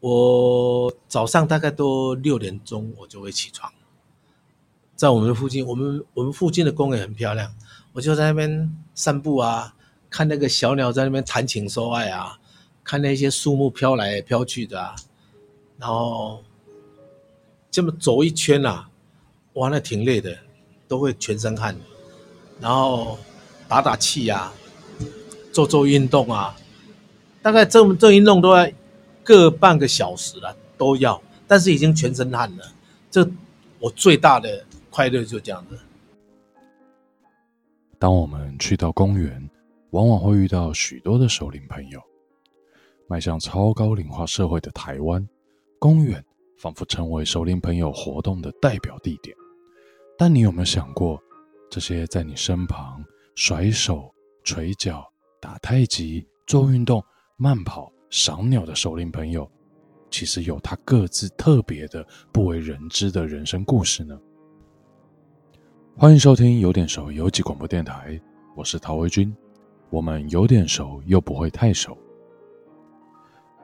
我早上大概都六点钟我就会起床，在我们附近，我们我们附近的公园很漂亮，我就在那边散步啊，看那个小鸟在那边谈情说爱啊，看那些树木飘来飘去的啊，然后这么走一圈啊，玩的挺累的，都会全身汗，然后打打气啊，做做运动啊，大概这这运动都要。各半个小时了，都要，但是已经全身汗了。这我最大的快乐就这样子。当我们去到公园，往往会遇到许多的熟龄朋友。迈向超高龄化社会的台湾，公园仿佛成为熟龄朋友活动的代表地点。但你有没有想过，这些在你身旁甩手、捶脚、打太极、做运动、慢跑，赏鸟的熟龄朋友，其实有他各自特别的、不为人知的人生故事呢。欢迎收听有点熟游记广播电台，我是陶维军。我们有点熟又不会太熟。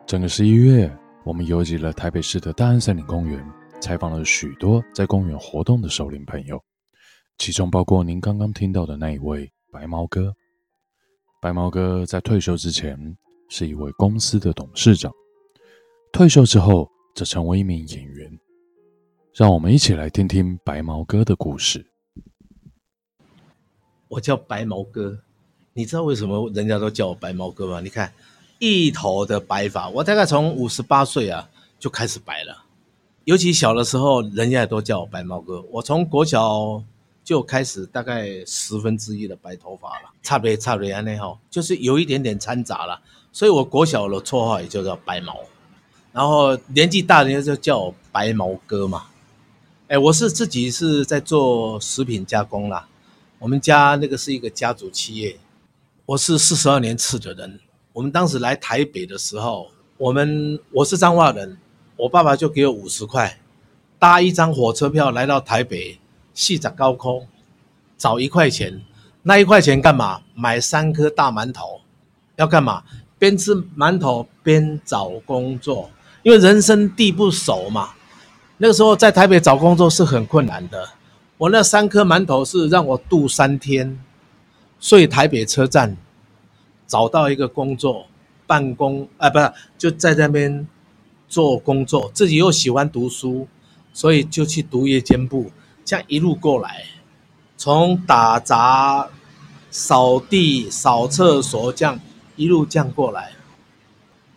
整个十一月，我们游击了台北市的大安森林公园，采访了许多在公园活动的熟龄朋友，其中包括您刚刚听到的那一位白毛哥。白毛哥在退休之前，是一位公司的董事长，退休之后则成为一名演员。让我们一起来听听白毛哥的故事。我叫白毛哥，你知道为什么人家都叫我白毛哥吗？你看，一头的白发，我大概从五十八岁啊就开始白了，尤其小的时候，人家也都叫我白毛哥。我从国小。就开始大概十分之一的白头发了，差别差别安内哈，就是有一点点掺杂了，所以我国小的绰号也就叫白毛，然后年纪大人就叫我白毛哥嘛。哎，我是自己是在做食品加工啦，我们家那个是一个家族企业，我是四十二年次的人，我们当时来台北的时候，我们我是彰化人，我爸爸就给我五十块，搭一张火车票来到台北。细找高空，找一块钱，那一块钱干嘛？买三颗大馒头，要干嘛？边吃馒头边找工作，因为人生地不熟嘛。那个时候在台北找工作是很困难的。我那三颗馒头是让我度三天，睡台北车站，找到一个工作，办公啊，不是就在那边做工作。自己又喜欢读书，所以就去读夜间部。这样一路过来，从打杂、扫地、扫厕所，这样一路这样过来。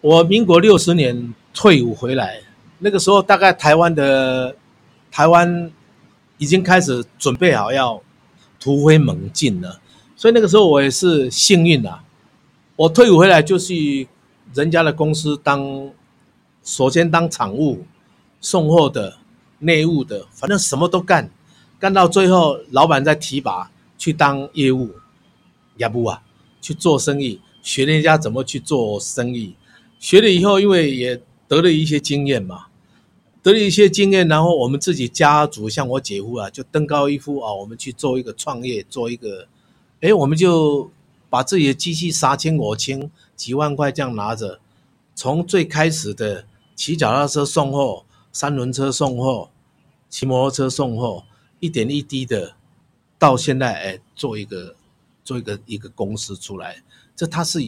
我民国六十年退伍回来，那个时候大概台湾的台湾已经开始准备好要突飞猛进了，所以那个时候我也是幸运啊。我退伍回来就去人家的公司当，首先当厂务、送货的。内务的，反正什么都干，干到最后，老板再提拔去当业务，要不啊，去做生意，学人家怎么去做生意，学了以后，因为也得了一些经验嘛，得了一些经验，然后我们自己家族，像我姐夫啊，就登高一呼啊，我们去做一个创业，做一个，哎，我们就把自己的机器杀青我清，几万块这样拿着，从最开始的骑脚踏车送货。三轮车送货，骑摩托车送货，一点一滴的，到现在哎，做一个做一个一个公司出来，这它是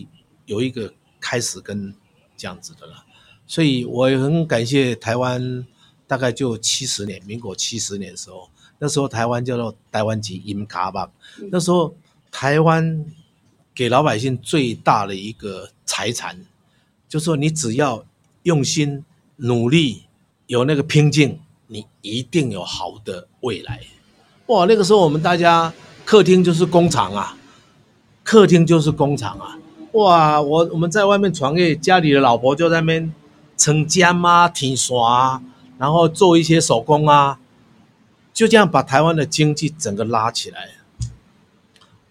有一个开始跟这样子的了，所以我也很感谢台湾，大概就七十年，民国七十年的时候，那时候台湾叫做台湾籍银卡吧，那时候台湾给老百姓最大的一个财产，就是说你只要用心努力。有那个拼劲，你一定有好的未来。哇，那个时候我们大家客厅就是工厂啊，客厅就是工厂啊。哇，我我们在外面创业，家里的老婆就在那边撑江啊、提刷，然后做一些手工啊，就这样把台湾的经济整个拉起来。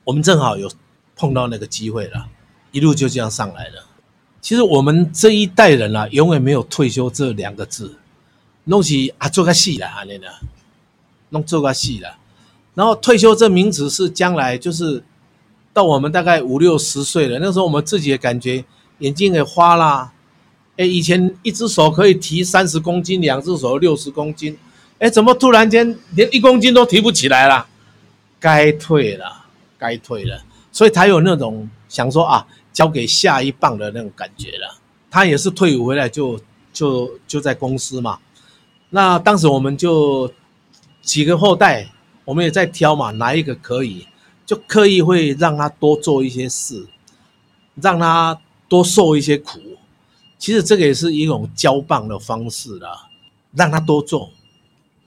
我们正好有碰到那个机会了，一路就这样上来了。其实我们这一代人啊，永远没有退休这两个字。弄起啊，做个戏了，安尼的，弄做个戏了。然后退休这名词是将来就是到我们大概五六十岁了，那时候我们自己也感觉眼睛也花了，哎，以前一只手可以提三十公斤，两只手六十公斤，哎，怎么突然间连一公斤都提不起来了？该退了，该退了。所以他有那种想说啊，交给下一棒的那种感觉了。他也是退伍回来就就就在公司嘛。那当时我们就几个后代，我们也在挑嘛，哪一个可以，就刻意会让他多做一些事，让他多受一些苦。其实这个也是一种交棒的方式啦，让他多做，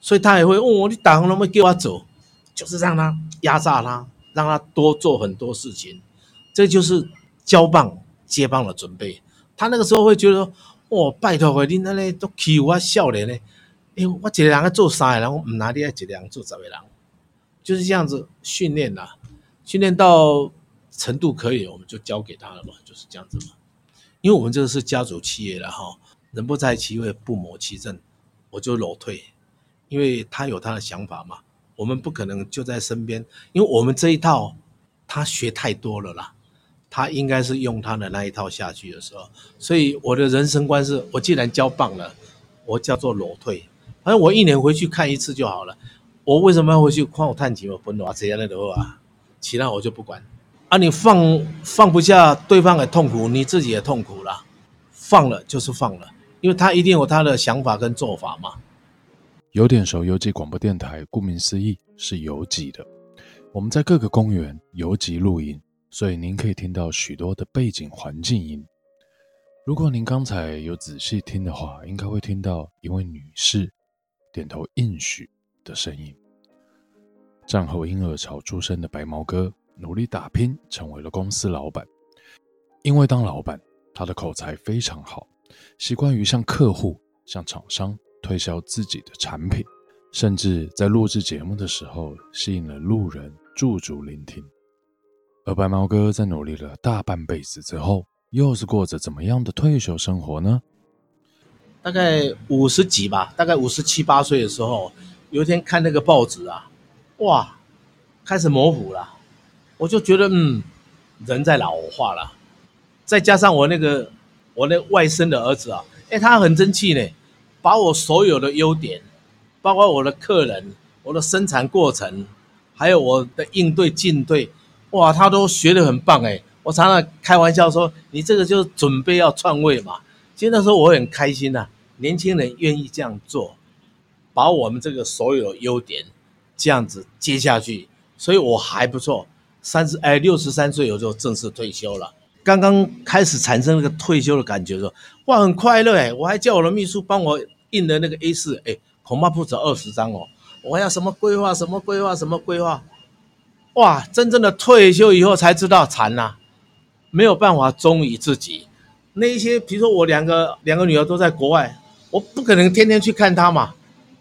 所以他也会问我：“你打工能不能给我走？”就是让他压榨他，让他多做很多事情，这就是交棒接棒的准备。他那个时候会觉得说：“哦，拜托你那里都欺负我少年呢，哎，我一个人做三个人，我唔拿你一个人做十个人，就是这样子训练啦，训练到程度可以，我们就交给他了嘛，就是这样子嘛。”因为我们这个是家族企业了哈，人不在其位不谋其政，我就裸退，因为他有他的想法嘛，我们不可能就在身边，因为我们这一套他学太多了啦，他应该是用他的那一套下去的时候，所以我的人生观是，我既然交棒了，我叫做裸退，反正我一年回去看一次就好了，我为什么要回去看我探亲我分啊这样的话，其他我就不管。啊，你放放不下对方的痛苦，你自己也痛苦了。放了就是放了，因为他一定有他的想法跟做法嘛。有点熟游击广播电台，顾名思义是游击的。我们在各个公园游击录音，所以您可以听到许多的背景环境音。如果您刚才有仔细听的话，应该会听到一位女士点头应许的声音。战后婴儿潮出生的白毛哥。努力打拼，成为了公司老板。因为当老板，他的口才非常好，习惯于向客户、向厂商推销自己的产品，甚至在录制节目的时候，吸引了路人驻足聆听。而白毛哥在努力了大半辈子之后，又是过着怎么样的退休生活呢？大概五十几吧，大概五十七八岁的时候，有一天看那个报纸啊，哇，开始模糊了。我就觉得，嗯，人在老化了，再加上我那个我那外甥的儿子啊，哎，他很争气呢，把我所有的优点，包括我的客人、我的生产过程，还有我的应对进退，哇，他都学得很棒哎。我常常开玩笑说，你这个就是准备要篡位嘛。其实那时候我很开心呐、年轻人愿意这样做，把我们这个所有优点这样子接下去，所以我还不错。三十哎，六十三岁我就正式退休了。刚刚开始产生那个退休的感觉说，哇，很快乐哎！我还叫我的秘书帮我印的那个 A 四，哎，恐怕不止二十张哦。我要什么规划，什么规划，什么规划？哇，真正的退休以后才知道惨呐，没有办法忠于自己。那一些，比如说我两个两个女儿都在国外，我不可能天天去看她嘛。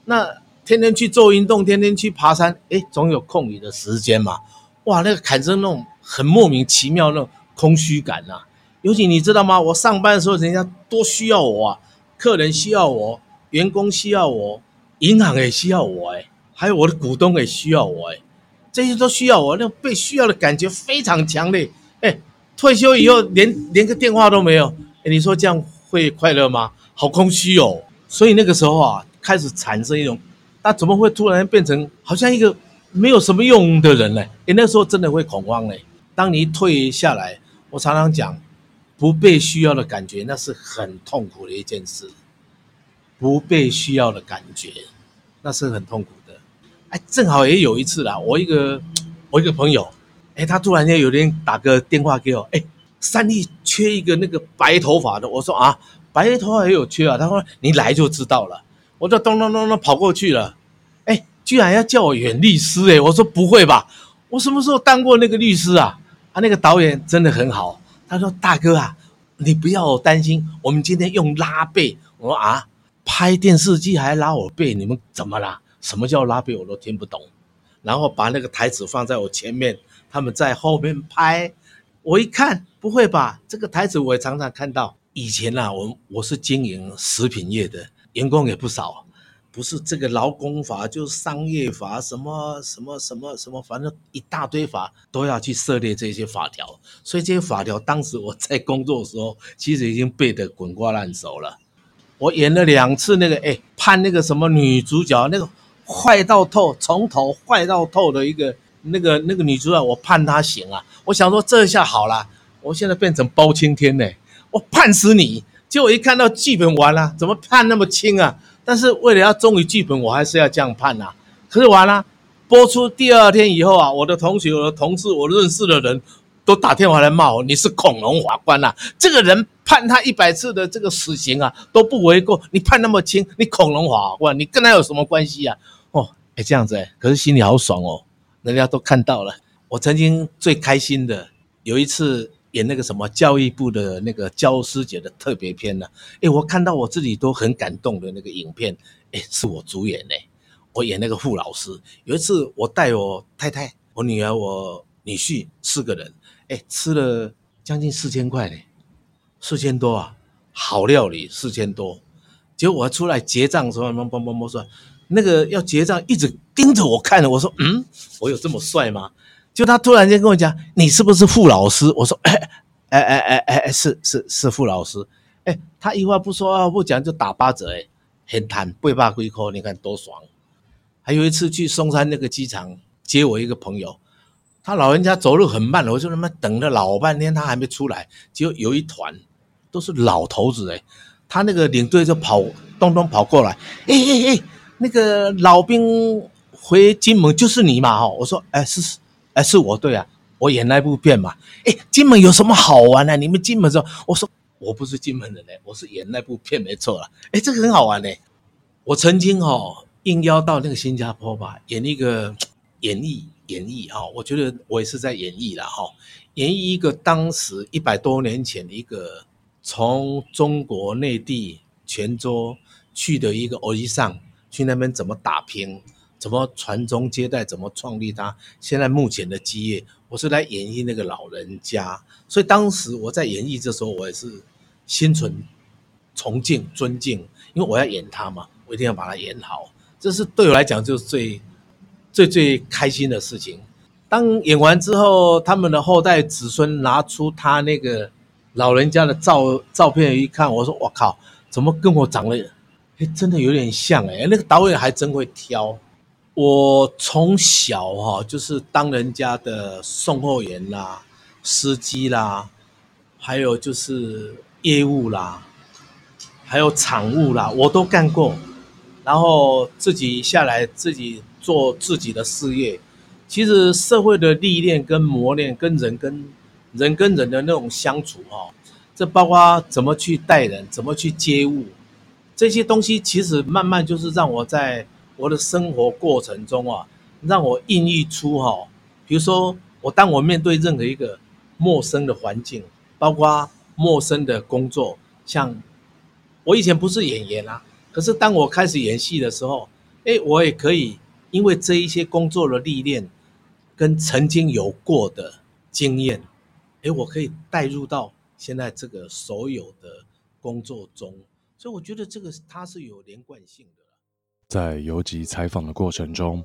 那天天去做运动，天天去爬山，哎，总有空余的时间嘛。哇，那个产生那种很莫名其妙那种空虚感呐、啊，尤其你知道吗？我上班的时候，人家多需要我啊，客人需要我，员工需要我，银行也需要我，哎，还有我的股东也需要我，哎，这些都需要我，那种被需要的感觉非常强烈。哎，退休以后连 连个电话都没有，哎，你说这样会快乐吗？好空虚哦。所以那个时候啊，开始产生一种，那怎么会突然变成好像一个。没有什么用的人呢，诶，那时候真的会恐慌嘞。当你退下来，我常常讲，不被需要的感觉，那是很痛苦的一件事。不被需要的感觉，那是很痛苦的。哎，正好也有一次啦，我一个我一个朋友，哎，他突然间有天打个电话给我，哎，三立缺一个那个白头发的。我说啊，白头发也有缺啊。他说你来就知道了。我就咚咚咚咚跑过去了。居然要叫我演律师诶，我说不会吧，我什么时候当过那个律师啊？啊，那个导演真的很好。他说：“大哥啊，你不要担心，我们今天用拉背。”我说：“啊，拍电视剧还拉我背，你们怎么啦？什么叫拉背？我都听不懂。”然后把那个台词放在我前面，他们在后面拍。我一看，不会吧？这个台词我也常常看到。以前啊，我我是经营食品业的，员工也不少。不是这个劳工法，就是商业法，什么什么什么什么，反正一大堆法都要去涉猎这些法条。所以这些法条，当时我在工作的时候，其实已经背得滚瓜烂熟了。我演了两次那个，哎，判那个什么女主角，那个坏到透，从头坏到透的一个那个那个女主角，我判她刑啊。我想说这下好了，我现在变成包青天呢，我判死你。结果一看到剧本完了，怎么判那么轻啊？但是为了要忠于剧本，我还是要这样判呐、啊。可是完了，播出第二天以后啊，我的同学、我的同事、我认识的人都打电话来骂我：“你是恐龙法官呐、啊！这个人判他一百次的这个死刑啊都不为过，你判那么轻，你恐龙法官，你跟他有什么关系啊？”哦，哎，这样子哎，可是心里好爽哦，人家都看到了。我曾经最开心的有一次。演那个什么教育部的那个教师节的特别篇呢、啊？诶，我看到我自己都很感动的那个影片，诶，是我主演呢。我演那个傅老师。有一次我带我太太、我女儿、我女婿四个人，诶，吃了将近四千块呢，四千多啊，好料理四千多。结果我出来结账时候，嘣嘣嘣说，那个要结账一直盯着我看，我说，嗯，我有这么帅吗？就他突然间跟我讲：“你是不是傅老师？”我说：“ 哎哎哎哎哎，是是是傅老师。”哎，他一话不说不讲就打八折，哎，很坦背八龟壳，你看多爽。还有一次去松山那个机场接我一个朋友，他老人家走路很慢，我就他妈等了老半天，他还没出来。结果有一团都是老头子，哎，他那个领队就跑咚咚跑过来，哎哎哎，那个老兵回金门就是你嘛？哈，我说：“哎，是是。”哎，是我对啊，我演那部片嘛。哎，金门有什么好玩的？你们金门说，我说我不是金门人嘞，我是演那部片没错了。哎，这个很好玩嘞。我曾经哦应邀到那个新加坡吧，演一个演绎演绎哈，我觉得我也是在演绎了哈，演绎一个当时一百多年前的一个从中国内地泉州去的一个欧吉桑，去那边怎么打拼。怎么传宗接代？怎么创立他现在目前的基业？我是来演绎那个老人家，所以当时我在演绎这时候，我也是心存崇敬、尊敬，因为我要演他嘛，我一定要把他演好。这是对我来讲就是最最最开心的事情。当演完之后，他们的后代子孙拿出他那个老人家的照照片一看，我说：“我靠，怎么跟我长得，哎，真的有点像哎！那个导演还真会挑。”我从小哈就是当人家的送货员啦、司机啦，还有就是业务啦，还有厂务啦，我都干过。然后自己下来自己做自己的事业。其实社会的历练跟磨练，跟人跟人跟人的那种相处哈，这包括怎么去待人，怎么去接物，这些东西其实慢慢就是让我在。我的生活过程中啊，让我孕育出哈，比如说我当我面对任何一个陌生的环境，包括陌生的工作，像我以前不是演员啊，可是当我开始演戏的时候，哎，我也可以因为这一些工作的历练跟曾经有过的经验，哎，我可以带入到现在这个所有的工作中，所以我觉得这个它是有连贯性的。在游击采访的过程中，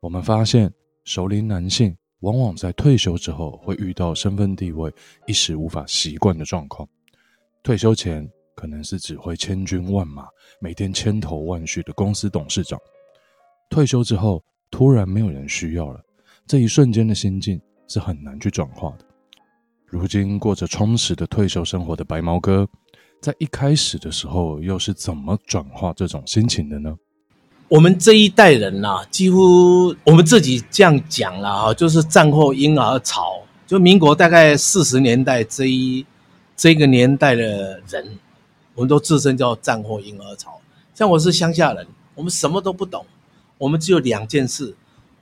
我们发现熟龄男性往往在退休之后会遇到身份地位一时无法习惯的状况。退休前可能是指挥千军万马、每天千头万绪的公司董事长，退休之后突然没有人需要了，这一瞬间的心境是很难去转化的。如今过着充实的退休生活的白毛哥，在一开始的时候又是怎么转化这种心情的呢？我们这一代人呐、啊，几乎我们自己这样讲了哈，就是战后婴儿潮，就民国大概四十年代这一这个年代的人，我们都自称叫战后婴儿潮。像我是乡下人，我们什么都不懂，我们只有两件事。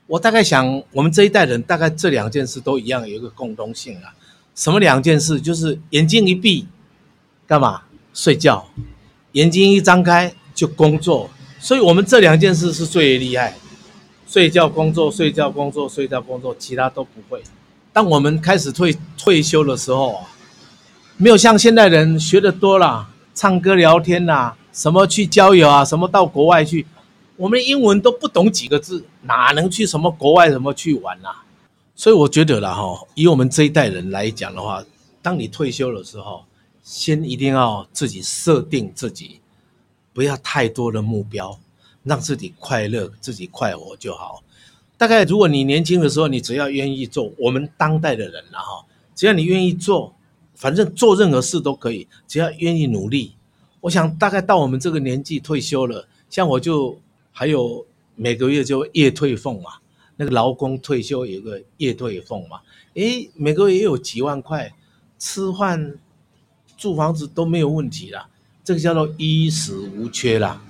我大概想，我们这一代人大概这两件事都一样，有一个共通性啊。什么两件事？就是眼睛一闭，干嘛？睡觉；眼睛一张开，就工作。所以我们这两件事是最厉害，睡觉工作，睡觉工作，睡觉工作，其他都不会。当我们开始退退休的时候啊，没有像现代人学的多了，唱歌聊天呐，什么去郊游啊，什么到国外去，我们英文都不懂几个字，哪能去什么国外什么去玩啊？所以我觉得啦，哈，以我们这一代人来讲的话，当你退休的时候，先一定要自己设定自己，不要太多的目标，让自己快乐，自己快活就好。大概如果你年轻的时候，你只要愿意做，我们当代的人了哈，只要你愿意做。反正做任何事都可以，只要愿意努力。我想大概到我们这个年纪退休了，像我就还有每个月就月退俸嘛，那个劳工退休有个月退俸嘛，诶，每个月也有几万块，吃饭、住房子都没有问题啦，这个叫做衣食无缺啦，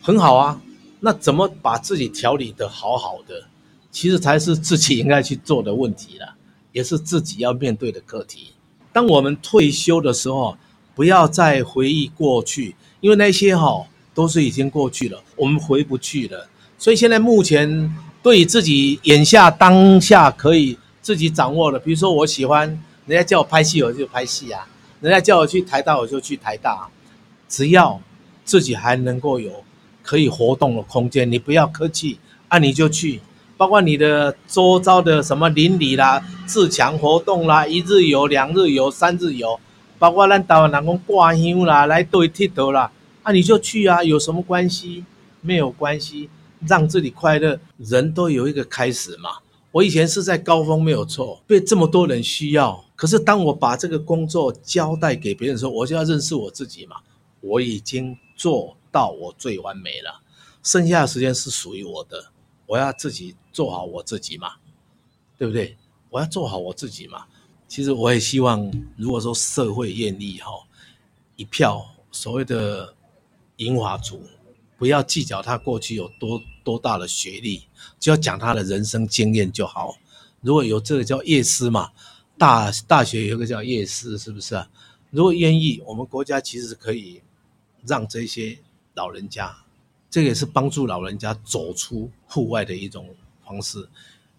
很好啊。那怎么把自己调理得好好的，其实才是自己应该去做的问题啦，也是自己要面对的课题。当我们退休的时候，不要再回忆过去，因为那些哈都是已经过去了，我们回不去了。所以现在目前对于自己眼下当下可以自己掌握的，比如说我喜欢人家叫我拍戏，我就拍戏啊；人家叫我去台大，我就去台大。只要自己还能够有可以活动的空间，你不要客气，啊你就去。包括你的周遭的什么邻里啦、自强活动啦、一日游、两日游、三日游，包括咱台湾人讲挂香啦、来对铁头啦，啊，你就去啊，有什么关系？没有关系，让自己快乐，人都有一个开始嘛。我以前是在高峰没有错，被这么多人需要，可是当我把这个工作交代给别人的时候，我就要认识我自己嘛。我已经做到我最完美了，剩下的时间是属于我的。我要自己做好我自己嘛，对不对？我要做好我自己嘛。其实我也希望，如果说社会愿意哈，一票所谓的银华族，不要计较他过去有多多大的学历，就要讲他的人生经验就好。如果有这个叫夜师嘛，大大学有个叫夜市，是不是啊？如果愿意，我们国家其实可以让这些老人家。这个也是帮助老人家走出户外的一种方式。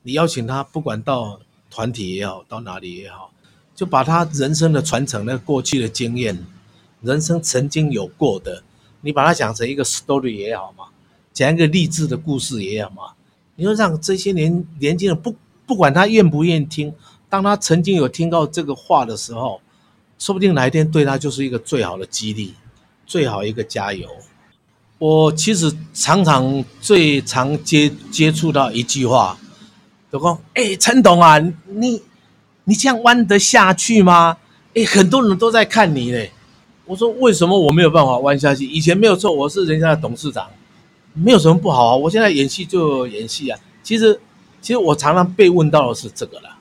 你邀请他，不管到团体也好，到哪里也好，就把他人生的传承、那过去的经验、人生曾经有过的，你把它讲成一个 story 也好嘛，讲一个励志的故事也好嘛。你说让这些年年轻人不不管他愿不愿意听，当他曾经有听到这个话的时候，说不定哪一天对他就是一个最好的激励，最好一个加油。我其实常常最常接接触到一句话，就说：“哎，陈董啊，你你这样弯得下去吗？哎，很多人都在看你嘞。”我说：“为什么我没有办法弯下去？以前没有错，我是人家的董事长，没有什么不好啊。我现在演戏就演戏啊。其实，其实我常常被问到的是这个啦。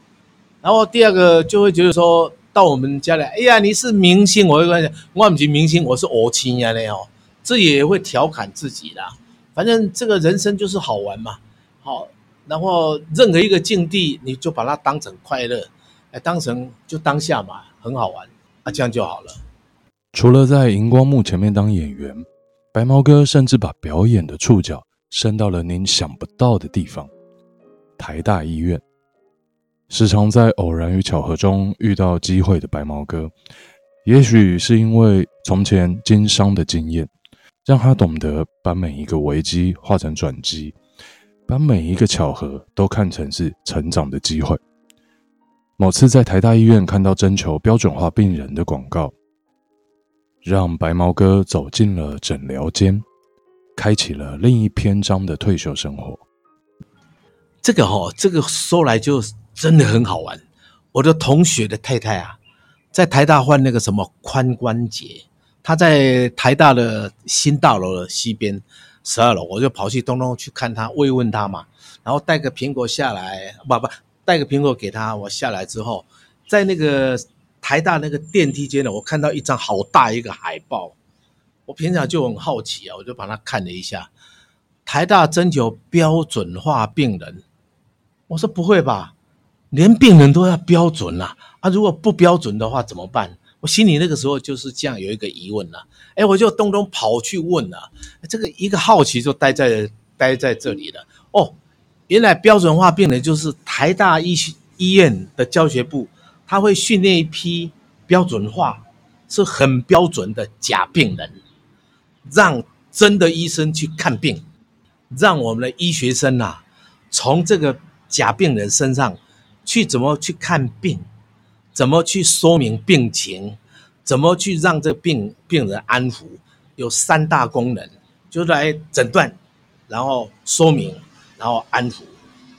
然后第二个就会觉得说到我们家来，哎呀，你是明星，我会跟他讲，我不是明星，我是偶亲呀，那哦。”这也会调侃自己啦，反正这个人生就是好玩嘛，好，然后任何一个境地，你就把它当成快乐，哎，当成就当下嘛，很好玩，啊，这样就好了。除了在荧光幕前面当演员，白毛哥甚至把表演的触角伸到了您想不到的地方——台大医院。时常在偶然与巧合中遇到机会的白毛哥，也许是因为从前经商的经验。让他懂得把每一个危机化成转机，把每一个巧合都看成是成长的机会。某次在台大医院看到征求标准化病人的广告，让白毛哥走进了诊疗间，开启了另一篇章的退休生活。这个哈，这个说来就真的很好玩。我的同学的太太啊，在台大换那个什么髋关节。他在台大的新大楼的西边十二楼，我就跑去东东去看他，慰问他嘛，然后带个苹果下来，不不，带个苹果给他。我下来之后，在那个台大那个电梯间呢，我看到一张好大一个海报。我平常就很好奇啊，我就把它看了一下。台大征求标准化病人，我说不会吧，连病人都要标准啊？啊，如果不标准的话怎么办？我心里那个时候就是这样有一个疑问呐，哎，我就东东跑去问了，这个一个好奇就待在待在这里了。哦，原来标准化病人就是台大医医院的教学部，他会训练一批标准化是很标准的假病人，让真的医生去看病，让我们的医学生呐，从这个假病人身上去怎么去看病，怎么去说明病情，怎么去让这个病病人安抚，有三大功能，就来诊断，然后说明，然后安抚。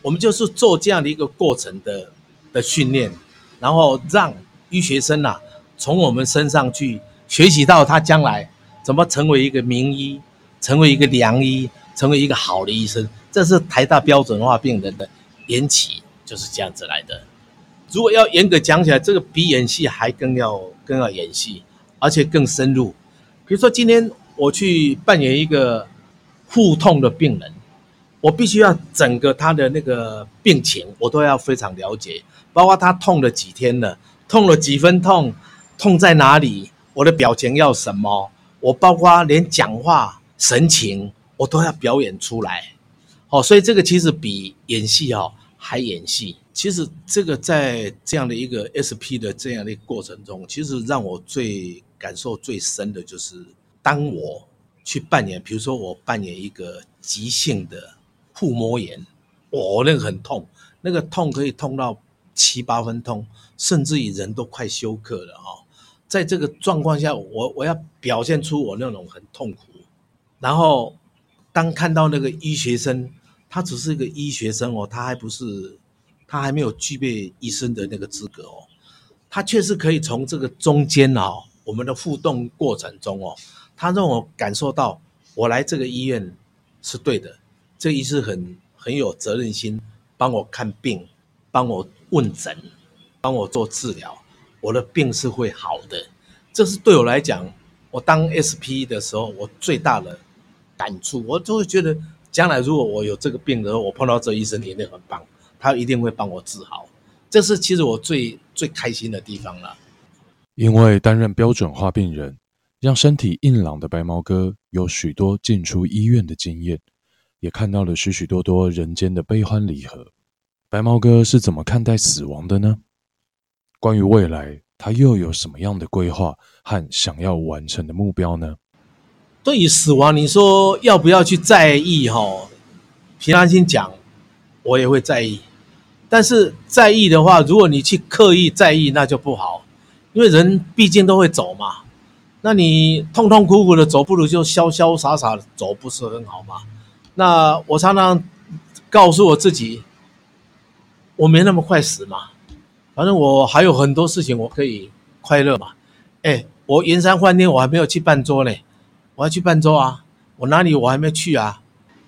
我们就是做这样的一个过程的的训练，然后让医学生呐，从我们身上去学习到他将来怎么成为一个名医。成为一个良医，成为一个好的医生，这是台大标准化病人的缘起，就是这样子来的。如果要严格讲起来，这个比演戏还更要更要演戏，而且更深入。比如说，今天我去扮演一个腹痛的病人，我必须要整个他的那个病情，我都要非常了解，包括他痛了几天了，痛了几分痛，痛在哪里，我的表情要什么，我包括连讲话。神情我都要表演出来，哦，所以这个其实比演戏哦还演戏。其实这个在这样的一个 SP 的这样的过程中，其实让我最感受最深的就是，当我去扮演，比如说我扮演一个急性的腹膜炎，哦，那个很痛，那个痛可以痛到七八分痛，甚至于人都快休克了哦。在这个状况下，我我要表现出我那种很痛苦。然后，当看到那个医学生，他只是一个医学生哦，他还不是，他还没有具备医生的那个资格哦。他确实可以从这个中间哦，我们的互动过程中哦，他让我感受到，我来这个医院是对的，这医师很很有责任心，帮我看病，帮我问诊，帮我做治疗，我的病是会好的。这是对我来讲，我当 SP 的时候，我最大的。感触，我就会觉得，将来如果我有这个病的时候，我碰到这医生一定很棒，他一定会帮我治好。这是其实我最最开心的地方了。因为担任标准化病人，让身体硬朗的白毛哥有许多进出医院的经验，也看到了许许多多人间的悲欢离合。白毛哥是怎么看待死亡的呢？关于未来，他又有什么样的规划和想要完成的目标呢？对于死亡，你说要不要去在意？哈，平常心讲，我也会在意。但是在意的话，如果你去刻意在意，那就不好。因为人毕竟都会走嘛。那你痛痛苦苦的走，不如就潇潇洒洒的走，不是很好吗？那我常常告诉我自己，我没那么快死嘛。反正我还有很多事情我可以快乐嘛。哎，我圆山饭店我还没有去办桌呢。我要去办桌啊！我哪里我还没去啊？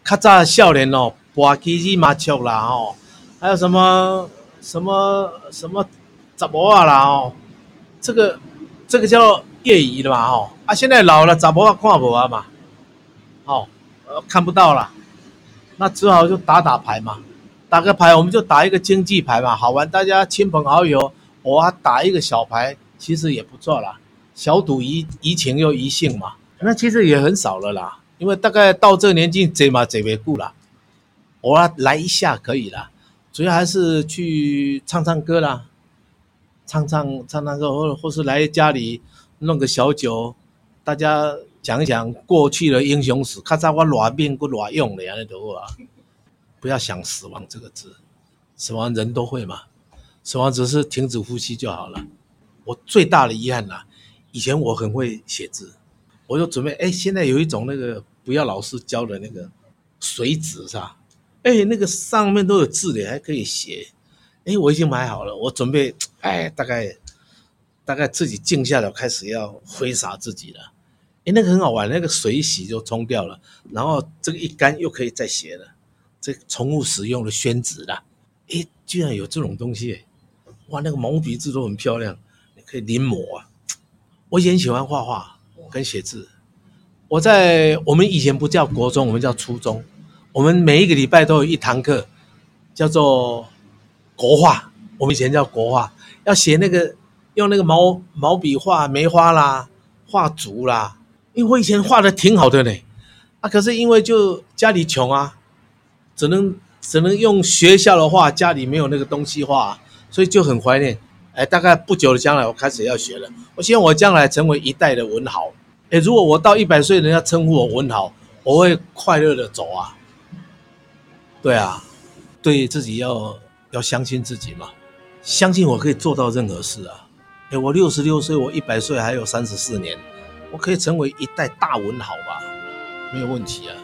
较早的少年哦，博棋子麻雀啦哦，还有什么什么什么杂博啊啦哦，这个这个叫业余的嘛哦啊！现在老了杂博啊看不啊嘛，哦呃看不到了，那只好就打打牌嘛，打个牌我们就打一个经济牌嘛，好玩，大家亲朋好友，我啊打一个小牌，其实也不错啦，小赌怡怡情又怡兴嘛。那其实也很少了啦，因为大概到这个年纪，这嘛这边顾了，偶尔来一下可以了，主要还是去唱唱歌啦，唱唱唱唱歌，或或是来家里弄个小酒，大家讲一讲过去的英雄史，看在我哪边不哪用的呀那都啊，不要想死亡这个字，死亡人都会嘛，死亡只是停止呼吸就好了。我最大的遗憾啦，以前我很会写字。我就准备，哎，现在有一种那个不要老师教的那个水纸是吧？哎，那个上面都有字的，还可以写。哎，我已经买好了，我准备，哎，大概大概自己静下来，开始要挥洒自己了。哎，那个很好玩，那个水一洗就冲掉了，然后这个一干又可以再写了。这宠物使用的宣纸啦，哎，居然有这种东西，哇，那个毛笔字都很漂亮，你可以临摹啊。我以前喜欢画画。跟写字，我在我们以前不叫国中，我们叫初中。我们每一个礼拜都有一堂课，叫做国画。我们以前叫国画，要写那个用那个毛毛笔画梅花啦，画竹啦。因为我以前画的挺好的呢，啊，可是因为就家里穷啊，只能只能用学校的画，家里没有那个东西画，所以就很怀念。哎，大概不久的将来，我开始要学了。我希望我将来成为一代的文豪。哎，如果我到一百岁，人家称呼我文豪，我会快乐的走啊。对啊，对自己要要相信自己嘛，相信我可以做到任何事啊。哎，我六十六岁，我一百岁还有三十四年，我可以成为一代大文豪吧，没有问题啊。